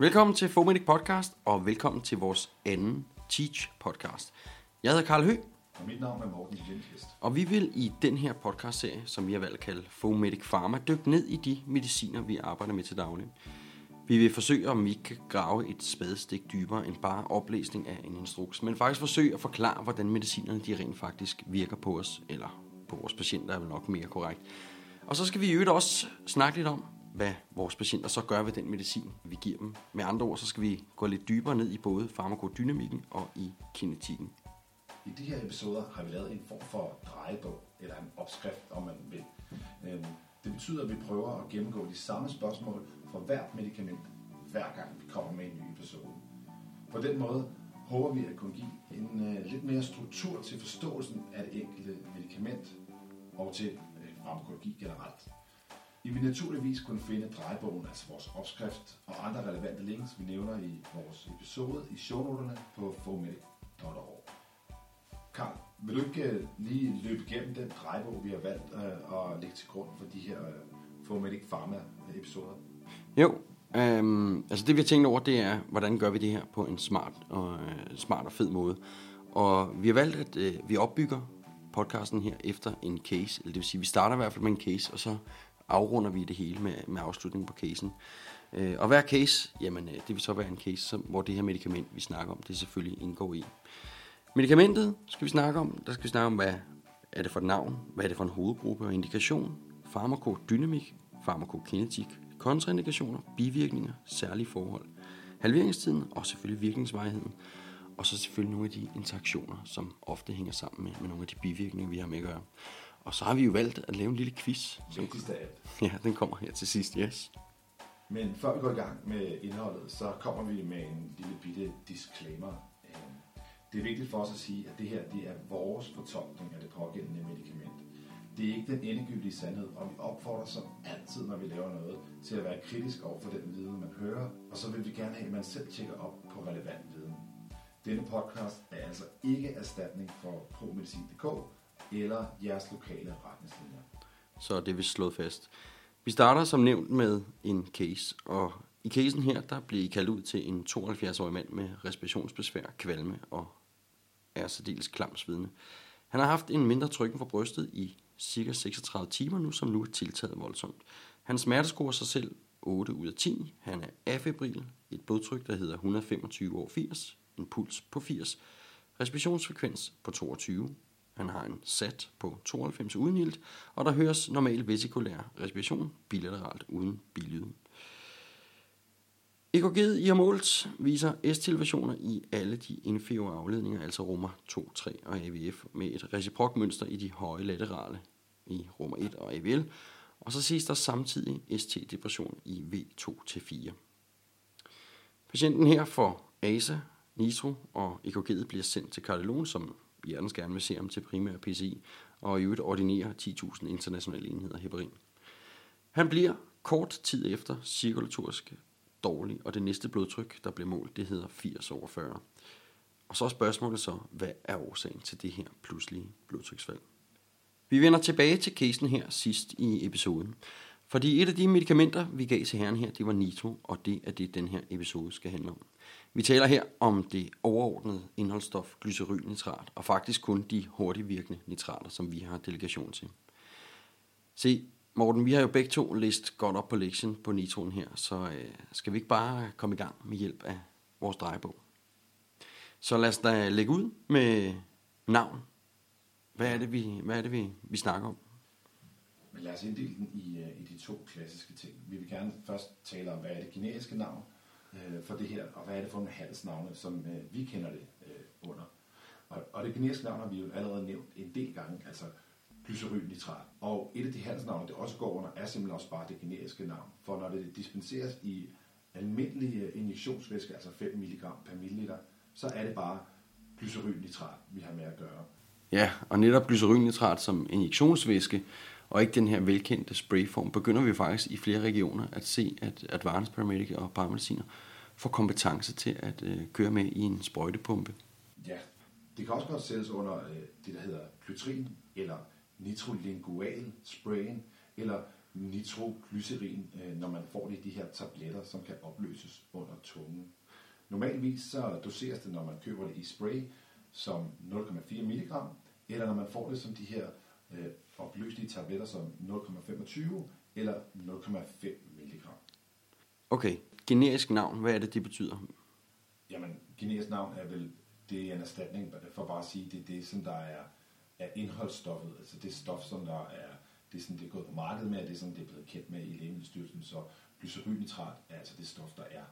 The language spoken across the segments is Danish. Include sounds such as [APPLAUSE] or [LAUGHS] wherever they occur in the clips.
Velkommen til Fomedic Podcast, og velkommen til vores anden Teach Podcast. Jeg hedder Karl Høgh, Og mit navn er Morten Lindqvist. og vi vil i den her podcastserie, som vi har valgt at kalde Fomedic Pharma, dykke ned i de mediciner, vi arbejder med til daglig. Vi vil forsøge, om vi kan grave et spadestik dybere end bare oplæsning af en instruks, men faktisk forsøge at forklare, hvordan medicinerne de rent faktisk virker på os, eller på vores patienter er vel nok mere korrekt. Og så skal vi i øvrigt også snakke lidt om, hvad vores patienter så gør ved den medicin, vi giver dem. Med andre ord, så skal vi gå lidt dybere ned i både farmakodynamikken og i kinetikken. I de her episoder har vi lavet en form for drejebog, eller en opskrift, om man vil. Øhm, det betyder, at vi prøver at gennemgå de samme spørgsmål for hvert medicament, hver gang vi kommer med en ny episode. På den måde håber vi at kunne give en uh, lidt mere struktur til forståelsen af det enkelte medicament og til uh, farmakologi generelt. I vil naturligvis kunne finde drejebogen, altså vores opskrift og andre relevante links, vi nævner i vores episode i shownoterne på fomedic.org. Karl, vil du ikke øh, lige løbe igennem den drejebog, vi har valgt øh, at lægge til grund for de her øh, Fomedic Pharma-episoder? Jo, øhm, altså det vi har tænkt over, det er, hvordan gør vi det her på en smart og, øh, smart og fed måde. Og vi har valgt, at øh, vi opbygger podcasten her efter en case, eller det vil sige, vi starter i hvert fald med en case, og så afrunder vi det hele med, med afslutningen på casen. Øh, og hver case, jamen øh, det vil så være en case, som, hvor det her medicament, vi snakker om, det selvfølgelig indgår i. Medicamentet skal vi snakke om. Der skal vi snakke om, hvad er det for et navn, hvad er det for en hovedgruppe og indikation, farmakodynamik, farmakokinetik, kontraindikationer, bivirkninger, særlige forhold, halveringstiden og selvfølgelig virkningsvejheden, Og så selvfølgelig nogle af de interaktioner, som ofte hænger sammen med, med nogle af de bivirkninger, vi har med at gøre. Og så har vi jo valgt at lave en lille quiz. Som, [LAUGHS] ja, den kommer her til sidst, yes. Men før vi går i gang med indholdet, så kommer vi med en lille bitte disclaimer. Øh, Det er vigtigt for os at sige, at det her det er vores fortolkning af det pågældende medicament. Det er ikke den endegyldige sandhed, og vi opfordrer som altid, når vi laver noget, til at være kritisk over for den viden, man hører, og så vil vi gerne have, at man selv tjekker op på relevant viden. Denne podcast er altså ikke erstatning for ProMedicin.dk eller jeres lokale retningslinjer. Så det er vist slået fast. Vi starter som nævnt med en case, og i casen her, der bliver I kaldt ud til en 72-årig mand med respirationsbesvær, kvalme og er særdeles klamsvidende. Han har haft en mindre trykken for brystet i cirka 36 timer nu, som nu er tiltaget voldsomt. Han smertescorer sig selv 8 ud af 10. Han er afebril, et blodtryk, der hedder 125 over 80, en puls på 80, respirationsfrekvens på 22, han har en sat på 92 uden ilt, og der høres normal vesikulær respiration bilateralt uden bilyd. EKG'et I har målt viser S-tilversioner i alle de inferiore afledninger, altså rummer 2, 3 og AVF, med et reciprok mønster i de høje laterale i rummer 1 og AVL, og så ses der samtidig ST-depression i V2-4. Patienten her får ASA, nitro, og EKG'et bliver sendt til kardiologen, som hjertens gerne vil se ham til primær PCI, og i øvrigt ordinerer 10.000 internationale enheder heparin. Han bliver kort tid efter cirkulatorisk dårlig, og det næste blodtryk, der bliver målt, det hedder 80 over 40. Og så er spørgsmålet så, hvad er årsagen til det her pludselige blodtryksfald? Vi vender tilbage til casen her sidst i episoden. Fordi et af de medicamenter, vi gav til herren her, det var nitro, og det er det, den her episode skal handle om. Vi taler her om det overordnede indholdsstof glycerylnitrat, og faktisk kun de hurtigt virkende nitrater, som vi har delegation til. Se, Morten, vi har jo begge to læst godt op på lektien på nitroen her, så øh, skal vi ikke bare komme i gang med hjælp af vores drejebog. Så lad os da lægge ud med navn. Hvad er det, vi, hvad er det, vi, vi snakker om? Men lad os inddele den i, øh, i de to klassiske ting. Vi vil gerne først tale om, hvad er det generiske navn øh, for det her, og hvad er det for nogle handelsnavne, som øh, vi kender det øh, under. Og, og det generiske navn har vi jo allerede nævnt en del gange, altså glycerylnitrat. Og et af de handelsnavne, det også går under, er simpelthen også bare det generiske navn. For når det dispenseres i almindelige øh, injektionsvæske, altså 5 mg per milliliter, så er det bare glycerylnitrat, vi har med at gøre. Ja, og netop glycerylnitrat som injektionsvæske, og ikke den her velkendte sprayform, begynder vi faktisk i flere regioner at se, at advanced paramedic og paramediciner får kompetence til at øh, køre med i en sprøjtepumpe. Ja, det kan også godt sættes under øh, det, der hedder glytrin, eller nitrolingual sprayen, eller nitroglycerin, øh, når man får det i de her tabletter, som kan opløses under tungen. Normalvis så doseres det, når man køber det i spray, som 0,4 mg, eller når man får det som de her øh, opløselige tabletter som 0,25 eller 0,5 mg. Okay, generisk navn, hvad er det, det betyder? Jamen, generisk navn er vel, det er en erstatning for bare at sige, det er det, som der er, er indholdsstoffet, altså det stof, som der er, det er sådan, det er gået på markedet med, og det er sådan, det er blevet kendt med i Lægemiddelstyrelsen, så glycerylnitrat er altså det stof, der er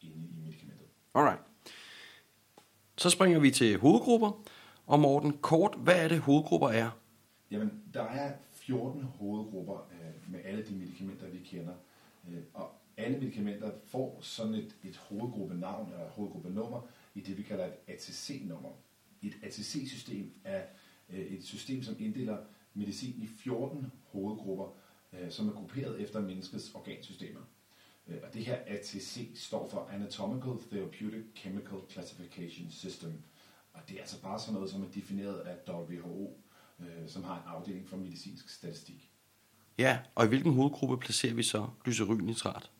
inde i medicamentet. Alright. Så springer vi til hovedgrupper. Og Morten, kort, hvad er det hovedgrupper er? Jamen, der er 14 hovedgrupper øh, med alle de medicamenter, vi kender. Øh, og alle medicamenter får sådan et, et hovedgruppenavn eller hovedgruppenummer i det, vi kalder et ATC-nummer. Et ATC-system er øh, et system, som inddeler medicin i 14 hovedgrupper, øh, som er grupperet efter menneskets organsystemer. Øh, og det her ATC står for Anatomical Therapeutic Chemical Classification System. Og det er altså bare sådan noget, som er defineret af WHO, øh, som har en afdeling for medicinsk statistik. Ja, og i hvilken hovedgruppe placerer vi så glycerylnitrat?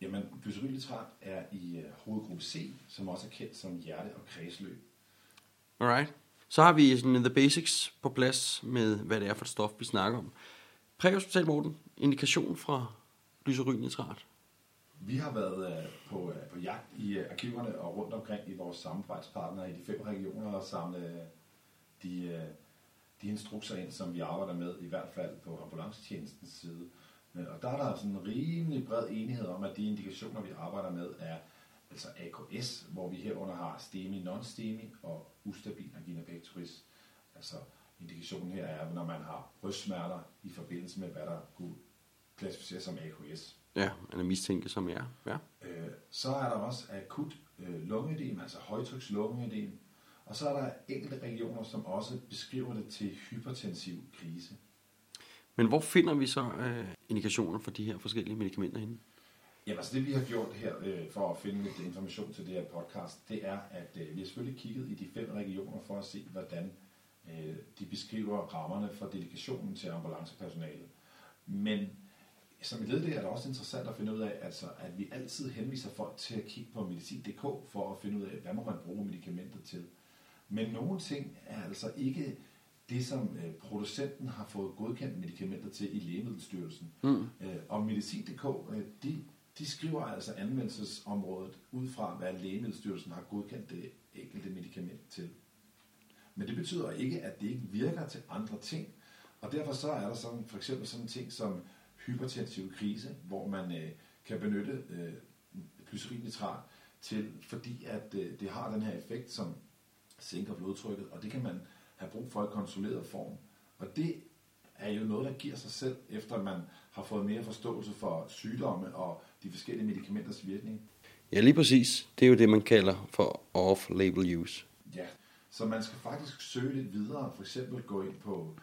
Jamen, glycerylnitrat er i øh, hovedgruppe C, som også er kendt som hjerte- og kredsløb. Alright. Så har vi sådan the basics på plads med, hvad det er for et stof, vi snakker om. Præhospital, Morten, indikation fra glycerylnitrat. Vi har været øh, på, øh, på jagt i øh, arkiverne og rundt omkring i vores samarbejdspartnere i de fem regioner og samle øh, de, de instrukser ind, som vi arbejder med, i hvert fald på ambulancetjenestens side. Og der er der sådan en rimelig bred enighed om, at de indikationer, vi arbejder med, er altså AKS, hvor vi herunder har STEMI, non-STEMI og ustabil angina pectoris. Altså indikationen her er, når man har brystsmerter i forbindelse med, hvad der kunne klassificeres som AKS. Ja, eller mistænke som er. Ja. Øh, så er der også akut øh, lungeødem, altså højtryks lungeødem. Og så er der enkelte regioner, som også beskriver det til hypertensiv krise. Men hvor finder vi så øh, indikationer for de her forskellige medicamenter henne? Jamen altså det vi har gjort her øh, for at finde lidt information til det her podcast, det er, at øh, vi har selvfølgelig kigget i de fem regioner for at se, hvordan øh, de beskriver rammerne for dedikationen til ambulancepersonalet. Men som et led det er det også interessant at finde ud af, altså, at vi altid henviser folk til at kigge på medicin.dk for at finde ud af, hvad må man bruge medicamentet til. Men nogle ting er altså ikke det, som øh, producenten har fået godkendt medicamenter til i Lægemiddelstyrelsen. Mm. Øh, og medicin.dk, øh, de, de skriver altså anvendelsesområdet ud fra, hvad Lægemiddelstyrelsen har godkendt det enkelte medicament til. Men det betyder ikke, at det ikke virker til andre ting. Og derfor så er der sådan, for eksempel sådan en ting som hypertensiv krise, hvor man øh, kan benytte øh, glycerinnitrat til, fordi at øh, det har den her effekt, som sænker blodtrykket, og det kan man have brug for i kontrolleret form. Og det er jo noget, der giver sig selv, efter man har fået mere forståelse for sygdomme og de forskellige medicamenters virkning. Ja, lige præcis. Det er jo det, man kalder for off-label use. Ja, så man skal faktisk søge lidt videre, for eksempel gå ind på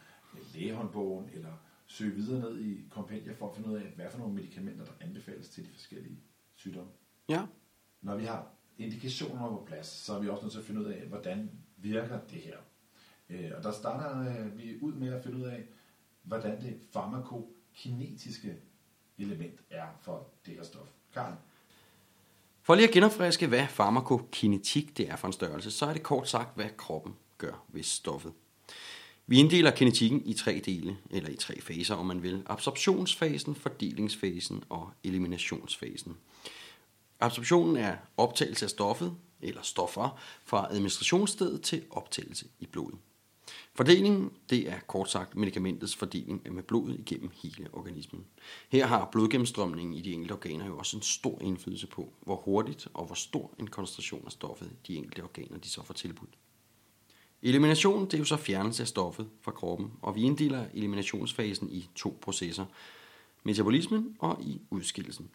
lægehåndbogen, eller søge videre ned i kompendier for at finde ud af, hvad for nogle medicamenter, der anbefales til de forskellige sygdomme. Ja. Når vi har indikationer på plads, så er vi også nødt til at finde ud af, hvordan virker det her. Øh, Og der starter øh, vi ud med at finde ud af, hvordan det farmakokinetiske element er for det her stof. Karl, For lige at genopfriske, hvad farmakokinetik det er for en størrelse, så er det kort sagt, hvad kroppen gør ved stoffet. Vi inddeler kinetikken i tre dele, eller i tre faser, om man vil. Absorptionsfasen, fordelingsfasen og eliminationsfasen. Absorptionen er optagelse af stoffet, eller stoffer, fra administrationsstedet til optagelse i blodet. Fordelingen, det er kort sagt medicamentets fordeling med blodet igennem hele organismen. Her har blodgennemstrømningen i de enkelte organer jo også en stor indflydelse på, hvor hurtigt og hvor stor en koncentration af stoffet de enkelte organer de så får tilbudt. Elimination, det er jo så fjernelse af stoffet fra kroppen, og vi inddeler eliminationsfasen i to processer. Metabolismen og i udskillelsen.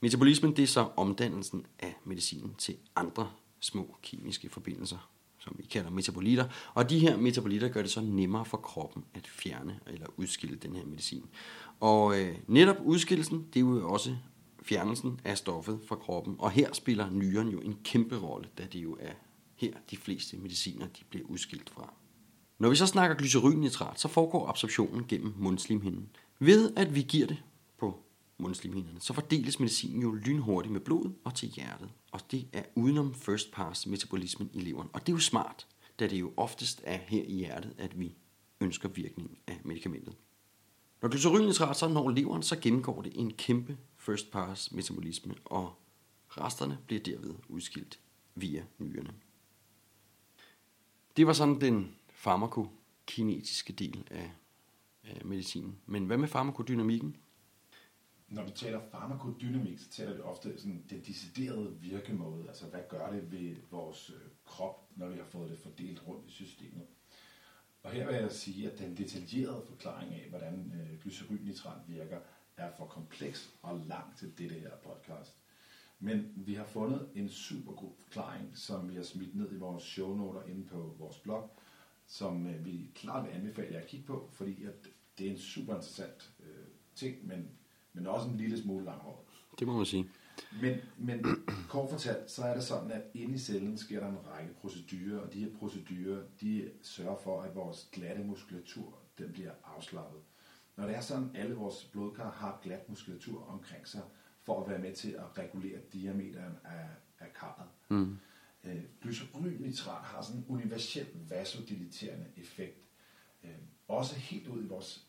Metabolismen, det er så omdannelsen af medicinen til andre små kemiske forbindelser, som vi kalder metabolitter. Og de her metabolitter gør det så nemmere for kroppen at fjerne eller udskille den her medicin. Og øh, netop udskillelsen, det er jo også fjernelsen af stoffet fra kroppen. Og her spiller nyren jo en kæmpe rolle, da det jo er her de fleste mediciner de bliver udskilt fra. Når vi så snakker glycerylnitrat, så foregår absorptionen gennem mundslimhinden. Ved at vi giver det mundslimhinderne, så fordeles medicinen jo lynhurtigt med blodet og til hjertet. Og det er udenom first pass metabolismen i leveren. Og det er jo smart, da det jo oftest er her i hjertet, at vi ønsker virkningen af medicamentet. Når glycerinnitrat så når leveren, så gennemgår det en kæmpe first pass metabolisme, og resterne bliver derved udskilt via nyrerne. Det var sådan den farmakokinetiske del af, af medicinen. Men hvad med farmakodynamikken? Når vi taler farmakodynamik, så taler vi ofte sådan den deciderede virkemåde. Altså, hvad gør det ved vores øh, krop, når vi har fået det fordelt rundt i systemet? Og her vil jeg sige, at den detaljerede forklaring af, hvordan øh, glycerinnitrat virker, er for kompleks og lang til dette her podcast. Men vi har fundet en super god forklaring, som vi har smidt ned i vores shownoter inde på vores blog, som øh, vi klart vil anbefale jer at kigge på, fordi at det er en super interessant øh, ting, men, men også en lille smule langhåret. Det må man sige. Men, men kort fortalt, så er det sådan, at inde i cellen sker der en række procedurer, og de her procedurer, de sørger for, at vores glatte muskulatur, den bliver afslappet. Når det er sådan, at alle vores blodkar har glat muskulatur omkring sig, for at være med til at regulere diameteren af, af karret. Mm. Øh, glycerylnitrat har sådan en universel vasodiliterende effekt. Øh, også helt ud i vores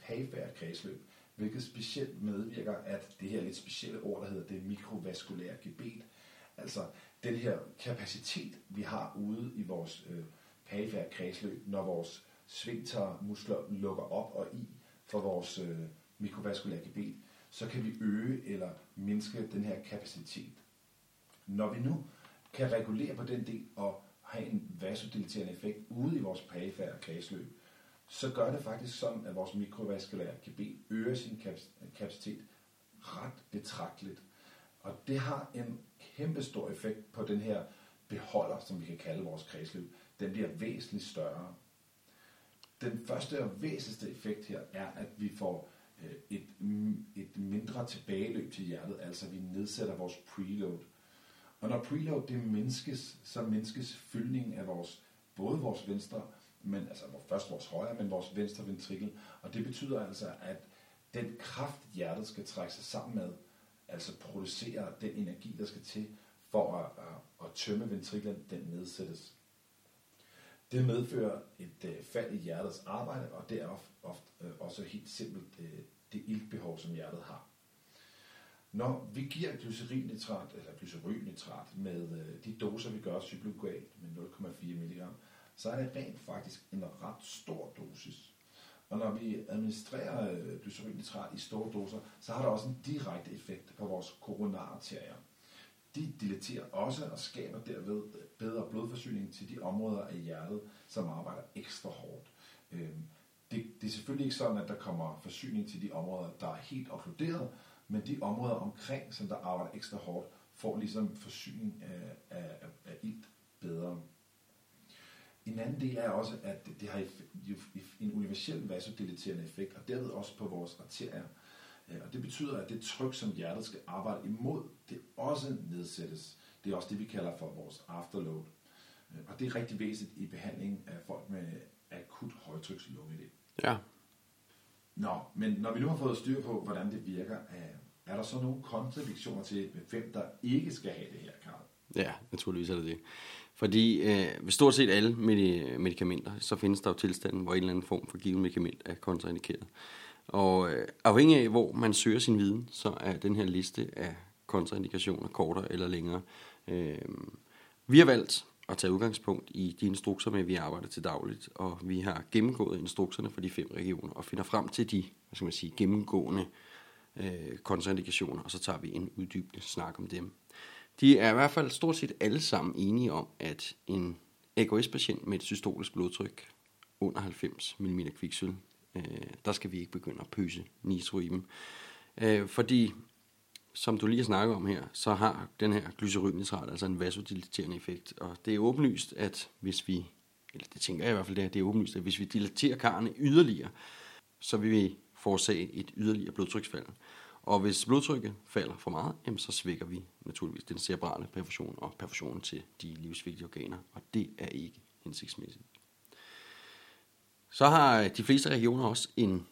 pagefærd kredsløb hvilket specielt medvirker, at det her lidt specielle ord, der hedder det mikrovaskulære gebet, altså den her kapacitet, vi har ude i vores øh, perifære kredsløb, når vores muskler lukker op og i for vores øh, mikrovaskulære gebet, så kan vi øge eller mindske den her kapacitet. Når vi nu kan regulere på den del og have en vasodiliterende effekt ude i vores perifære kredsløb, så gør det faktisk sådan, at vores mikrovaskulære GB øger sin kapacitet ret betragteligt. Og det har en kæmpe stor effekt på den her beholder, som vi kan kalde vores kredsløb. Den bliver væsentligt større. Den første og væsentligste effekt her er, at vi får øh, et, et mindre tilbageløb til hjertet, altså vi nedsætter vores preload. Og når preload det mindskes, så mindskes fyldningen af vores, både vores venstre men altså først vores højre, men vores venstre ventrikel. Og det betyder altså, at den kraft, hjertet skal trække sig sammen med, altså producere den energi, der skal til for at, at, at tømme ventriklen, den nedsættes. Det medfører et øh, fald i hjertets arbejde, og det er ofte, ofte øh, også helt simpelt øh, det iltbehov, som hjertet har. Når vi giver glycerinnitrat, eller glycerinnitrat med øh, de doser, vi gør cyklogalt med 0,4 mg, så er det rent faktisk en ret stor dosis. Og når vi administrerer øh, glycerinnitrat i store doser, så har det også en direkte effekt på vores koronararterier. De dilaterer også og skaber derved øh, bedre blodforsyning til de områder af hjertet, som arbejder ekstra hårdt. Øhm, det, det er selvfølgelig ikke sådan, at der kommer forsyning til de områder, der er helt okkluderet, men de områder omkring, som der arbejder ekstra hårdt, får ligesom forsyning øh, af, af, af ilt bedre. En anden del er også, at det har en universel vasodiliterende effekt, og derved også på vores arterier. Øh, og det betyder, at det tryk, som hjertet skal arbejde imod, det også nedsættes. Det er også det, vi kalder for vores afterload. Øh, og det er rigtig væsentligt i behandlingen af folk med akut højtrykslungeedem. Ja. Nå, men når vi nu har fået styr på, hvordan det virker, er der så nogle kontradiktioner til, hvem der ikke skal have det her, Karl? Ja, naturligvis er det det. Fordi øh, ved stort set alle medicamenter, så findes der jo tilstanden, hvor en eller anden form for givet medicament er kontraindikeret. Og øh, afhængig af, hvor man søger sin viden, så er den her liste af kontraindikationer kortere eller længere. Øh, vi har valgt at tage udgangspunkt i de instrukser, med vi arbejder til dagligt, og vi har gennemgået instrukserne for de fem regioner og finder frem til de hvad skal man sige, gennemgående øh, kontraindikationer, og så tager vi en uddybende snak om dem. De er i hvert fald stort set alle sammen enige om, at en AKS-patient med et systolisk blodtryk under 90 mm kviksøl, øh, der skal vi ikke begynde at pøse nitro i dem. Øh, fordi, som du lige har snakket om her, så har den her glycerinnitrat altså en vasodiliterende effekt. Og det er åbenlyst, at hvis vi, eller det tænker jeg i hvert fald, det er, det er åbenlyst, at hvis vi dilaterer karrene yderligere, så vil vi forårsage et yderligere blodtryksfald. Og hvis blodtrykket falder for meget, jamen, så svækker vi naturligvis den cerebrale perfusion og perfusionen til de livsvigtige organer, og det er ikke hensigtsmæssigt. Så har de fleste regioner også en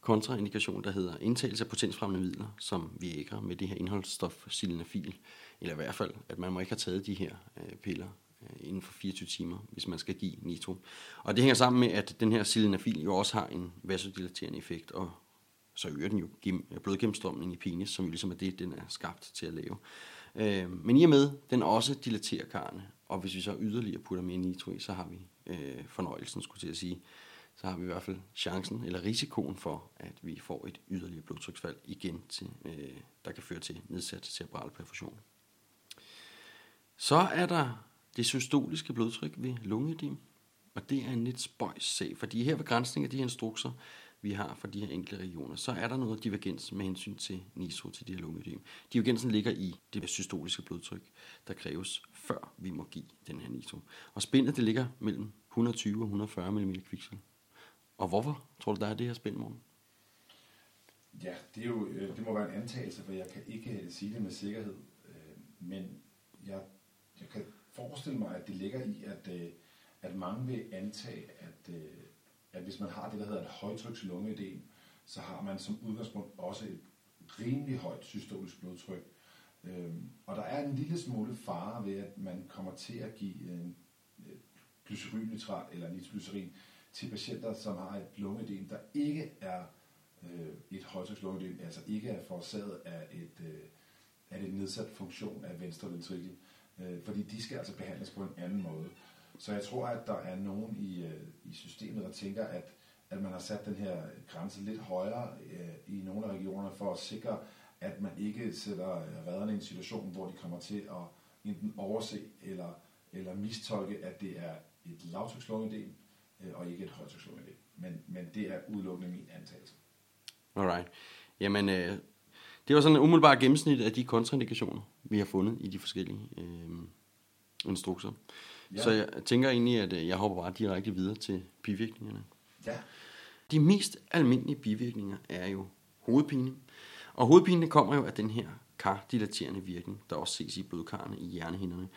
kontraindikation, der hedder indtagelse af potensfremmende midler, som Viagra med det her indholdsstof sildenafil, eller i hvert fald, at man må ikke have taget de her øh, piller øh, inden for 24 timer, hvis man skal give nitro. Og det hænger sammen med, at den her sildenafil jo også har en vasodilaterende effekt, og så øger den jo øh, blodgennemstrømning i penis, som jo ligesom er det, den er skabt til at lave. Øh, men i og med, den også dilaterer karrene, og hvis vi så yderligere putter mere nitro i, så har vi øh, fornøjelsen, skulle til at sige, så har vi i hvert fald chancen eller risikoen for, at vi får et yderligere blodtryksfald igen, til, øh, der kan føre til nedsat cerebral perfusion. Så er der det systoliske blodtryk ved lungeedem, og det er en lidt spøjs sag, fordi her ved grænsning af de her instrukser, vi har for de her enkelte regioner, så er der noget divergens med hensyn til nitro til de her lungeødem. Divergensen ligger i det systoliske blodtryk, der kræves, før vi må give den her nitro. Og spændet det ligger mellem 120 og 140 mm kviksel. Og hvorfor tror du, der er det her spænd, morgen? Ja, det, er jo, øh, det må være en antagelse, for jeg kan ikke øh, sige det med sikkerhed. Øh, men jeg, jeg kan forestille mig, at det ligger i, at, at mange vil antage, at, at hvis man har det, der hedder et højtrykslungeødem, så har man som udgangspunkt også et rimelig højt systolisk blodtryk. Øhm, og der er en lille smule fare ved, at man kommer til at give øh, en glycerinnitrat eller nitroglycerin til patienter, som har et lungeødem, der ikke er øh, et højtrykslungeødem, altså ikke er forårsaget af et, øh, af et nedsat funktion af venstre ventrikel, øh, fordi de skal altså behandles på en anden måde. Så jeg tror, at der er nogen i, øh, i systemet, der tænker, at, at man har sat den her grænse lidt højere øh, i nogle af regionerne for at sikre, at man ikke sætter øh, redderne i en situation, hvor de kommer til at enten overse eller, eller mistolke, at det er et lavtrykslungedel øh, og ikke et højtrykslungedel. Men, men det er udelukkende min antagelse. Alright. Jamen, øh, det var sådan en umiddelbar gennemsnit af de kontraindikationer, vi har fundet i de forskellige øh, instrukser. Ja. Så jeg tænker egentlig, at øh, jeg hopper bare direkte videre til bivirkningerne. Ja. De mest almindelige bivirkninger er jo hovedpine. Og hovedpine kommer jo af den her kardilaterende virkning, der også ses i blodkarrene i hjernehinderne.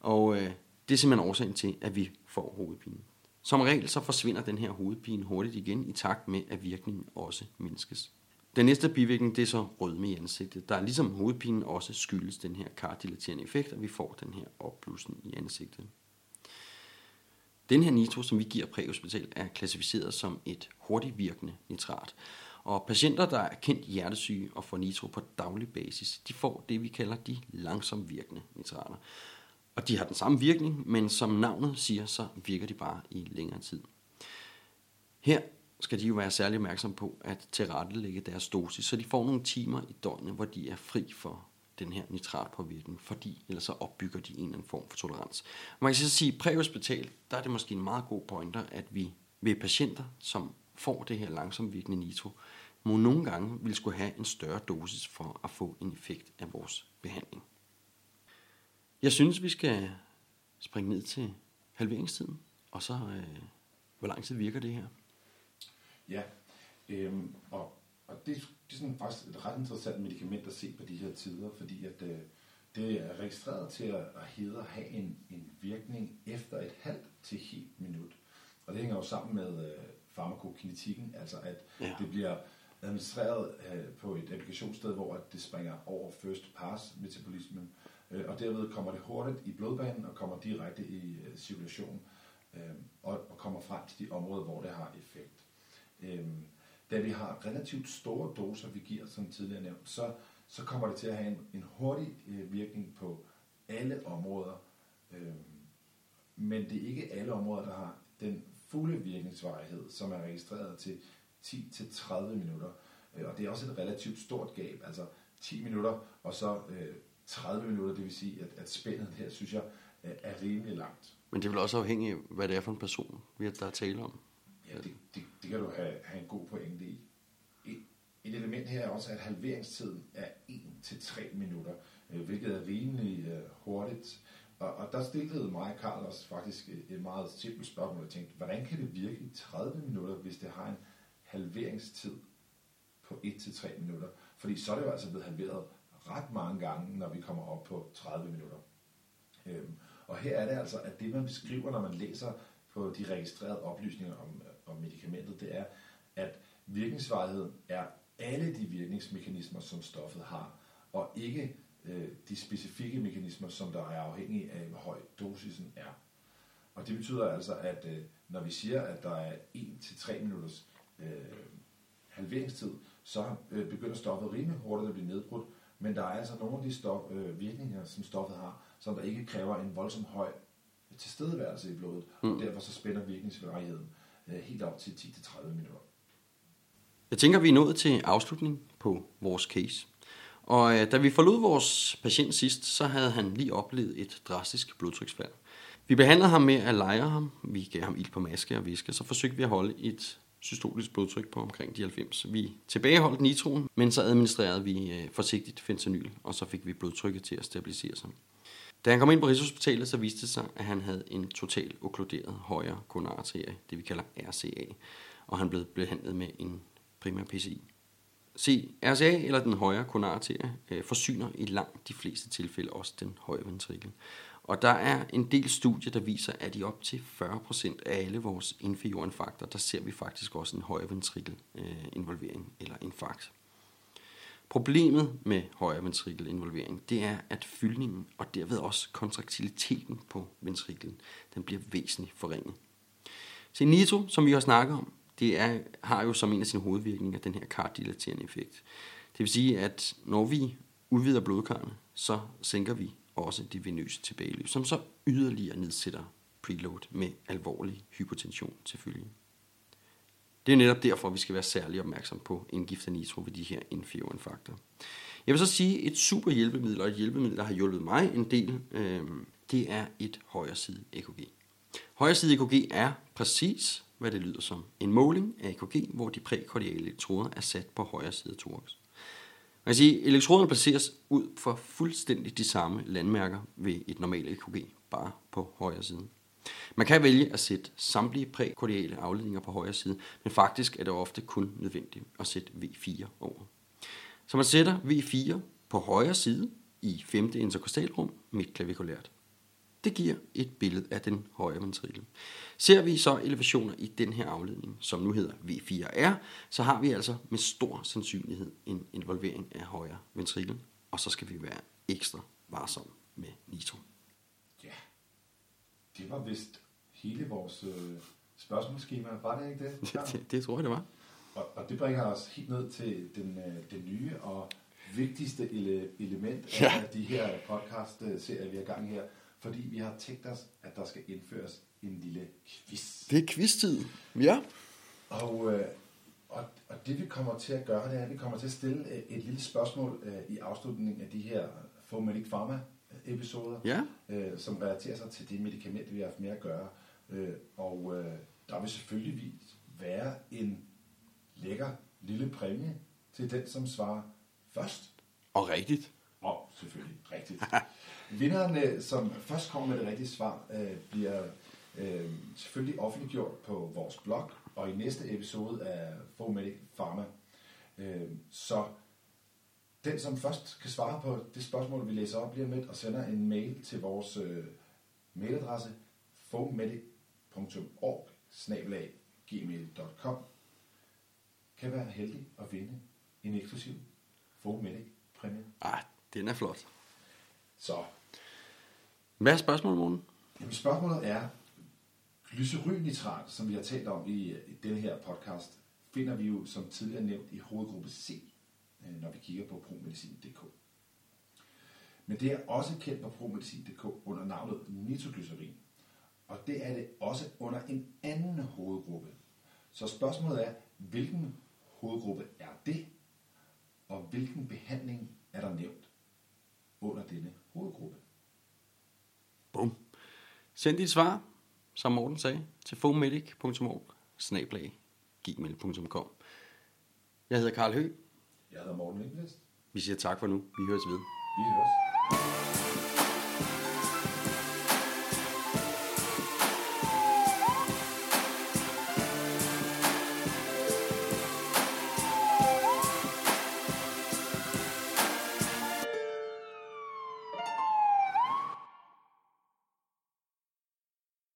Og øh, det er simpelthen årsagen til, at vi får hovedpine. Som regel så forsvinder den her hovedpine hurtigt igen i takt med, at virkningen også mindskes. Den næste bivirkning, det er så rødme i ansigtet, der er ligesom hovedpinen også skyldes den her kardilaterende effekt, og vi får den her opblussen i ansigtet. Den her nitro, som vi giver præhospital, er klassificeret som et hurtigt virkende nitrat. Og patienter, der er kendt hjertesyge og får nitro på daglig basis, de får det, vi kalder de langsomt virkende nitrater. Og de har den samme virkning, men som navnet siger, så virker de bare i længere tid. Her skal de jo være særlig opmærksom på at tilrettelægge deres dosis, så de får nogle timer i døgnet, hvor de er fri for den her nitratpåvirkning, fordi ellers så opbygger de en eller anden form for tolerans. Man kan så sige, at præhospital, der er det måske en meget god pointer, at vi ved patienter, som får det her langsomt virkende nitro, må nogle gange vil skulle have en større dosis for at få en effekt af vores behandling. Jeg synes, vi skal springe ned til halveringstiden, og så, øh, hvor lang tid virker det her? Ja, øhm, og, og det, det er sådan faktisk et ret interessant medicament at se på de her tider, fordi at øh, det er registreret til at, at hedde at have en, en virkning efter et halvt til helt minut. Og det hænger jo sammen med øh, farmakokinetikken, altså at ja. det bliver administreret øh, på et applikationssted, hvor det springer over first pass metabolismen, øh, og derved kommer det hurtigt i blodbanen og kommer direkte i øh, cirkulation øh, og, og kommer frem til de områder, hvor det har effekt. Øh, da vi har relativt store doser, vi giver, som tidligere nævnt, så, så kommer det til at have en, en hurtig øh, virkning på alle områder. Øh, men det er ikke alle områder, der har den fulde virkningsvarighed, som er registreret til 10-30 minutter. Øh, og det er også et relativt stort gab, altså 10 minutter, og så øh, 30 minutter, det vil sige, at, at spændet her, synes jeg, er rimelig langt. Men det vil også afhænge af, hvad det er for en person, vi der er tale om. Ja, det, det, det kan du have, have en god pointe i. Et, et element her er også, at halveringstiden er 1-3 minutter, øh, hvilket er rimelig øh, hurtigt. Og, og der stillede mig og Karl også faktisk øh, et, meget simpelt spørgsmål. Jeg tænkte, hvordan kan det virke i 30 minutter, hvis det har en halveringstid på 1-3 minutter? Fordi så er det jo altså blevet halveret ret mange gange, når vi kommer op på 30 minutter. Øhm, og her er det altså, at det man beskriver, når man læser på de registrerede oplysninger om, om medicamentet, det er, at virkningsvarigheden er alle de virkningsmekanismer, som stoffet har, og ikke øh, de specifikke mekanismer, som der er afhængige af, hvor høj dosisen er. Og det betyder altså, at øh, når vi siger, at der er 1-3 minutters øh, halveringstid, så øh, begynder stoffet rimelig hurtigt at blive nedbrudt, men der er altså nogle af de stof, øh, virkninger, som stoffet har, som der ikke kræver en voldsom høj tilstedeværelse i blodet, mm. og derfor så spænder virkningsvarigheden Øh, helt op til 10-30 minutter. Jeg tænker, vi er nået til afslutning på vores case. Og øh, da vi forlod vores patient sidst, så havde han lige oplevet et drastisk blodtryksfald. Vi behandlede ham med at lejre ham. Vi gav ham ild på maske og væske, så forsøgte vi at holde et systolisk blodtryk på omkring de 90. Vi tilbageholdt nitroen, men så administrerede vi øh, forsigtigt fentanyl, og så fik vi blodtrykket til at stabilisere sig. Da han kom ind på Rigshospitalet, så viste det sig, at han havde en total okkluderet højre koronarterie, det vi kalder RCA, og han blev behandlet med en primær PCI. Se, RCA eller den højre koronarterie øh, forsyner i langt de fleste tilfælde også den højre ventrikel. Og der er en del studier, der viser, at i op til 40% af alle vores infarkter, der ser vi faktisk også en højre ventrikel øh, involvering eller infarkt. Problemet med højre ventrikel involvering, det er, at fyldningen og derved også kontraktiliteten på ventriklen, den bliver væsentligt forringet. Så nitro, som vi har snakket om, det er, har jo som en af sine hovedvirkninger den her karddilaterende effekt. Det vil sige, at når vi udvider blodkarrene, så sænker vi også de venøse tilbageløb, som så yderligere nedsætter preload med alvorlig hypotension til følge. Det er netop derfor, vi skal være særlig opmærksom på indgift af nitro ved de her infarkter. Jeg vil så sige, et super hjælpemiddel, og et hjælpemiddel, der har hjulpet mig en del, øh, det er et højre side EKG. Højre side EKG er præcis, hvad det lyder som. En måling af EKG, hvor de prækordiale elektroder er sat på højre side af thorax. Man kan sige, at elektroderne placeres ud for fuldstændig de samme landmærker ved et normalt EKG, bare på højre side. Man kan vælge at sætte samtlige prækordiale afledninger på højre side, men faktisk er det ofte kun nødvendigt at sætte V4 over. Så man sætter V4 på højre side i 5. interkostalrum midtklavikulært. Det giver et billede af den højre ventrikel. Ser vi så elevationer i den her afledning, som nu hedder V4R, så har vi altså med stor sandsynlighed en involvering af højre ventrikel, og så skal vi være ekstra varsomme med nitro. Det var vist hele vores øh, spørgsmålsskema, var det ikke det? [LAUGHS] Ja. det? Det tror jeg, det var. Og, og det bringer os helt ned til den, øh, den nye og vigtigste ele, element ja. af de her podcast-serier, vi har gang her, fordi vi har tænkt os, at der skal indføres en lille quiz. Det er quiz-tid, ja. Og, øh, og, og det vi kommer til at gøre, det er, at vi kommer til at stille øh, et lille spørgsmål øh, i afslutningen af de her Fomedic Pharma episoder, ja. øh, som relaterer sig til det medicament, vi har haft med at gøre. Øh, og øh, der vil selvfølgelig være en lækker lille præmie til den, som svarer først. Og rigtigt. Og selvfølgelig rigtigt. [LAUGHS] Vinderen, øh, som først kommer med det rigtige svar, øh, bliver øh, selvfølgelig offentliggjort på vores blog, og i næste episode af Fomedic Pharma. Øh, så den, som først kan svare på det spørgsmål, vi læser op lige om lidt, og sender en mail til vores øh, mailadresse fomedic.org gmail.com kan være heldig at vinde en eksklusiv Fomedic præmie. Ah, den er flot. Så. Hvad er spørgsmålet, Morten? Jamen, spørgsmålet er, glycerylnitrat, som vi har talt om i, i denne her podcast, finder vi jo som tidligere nævnt i hovedgruppe C, når vi kigger på promedicin.dk. Men det er også kendt på promedicin.dk under navnet nitroglycerin. Og det er det også under en anden hovedgruppe. Så spørgsmålet er, hvilken hovedgruppe er det, og hvilken behandling er der nævnt under denne hovedgruppe? Bum. Send dit svar, som Morten sagde, til fomedic.org gmail.com Jeg hedder Karl Høgh. Jeg hedder Morten Lindqvist. Vi siger tak for nu. Vi høres ved. Vi høres.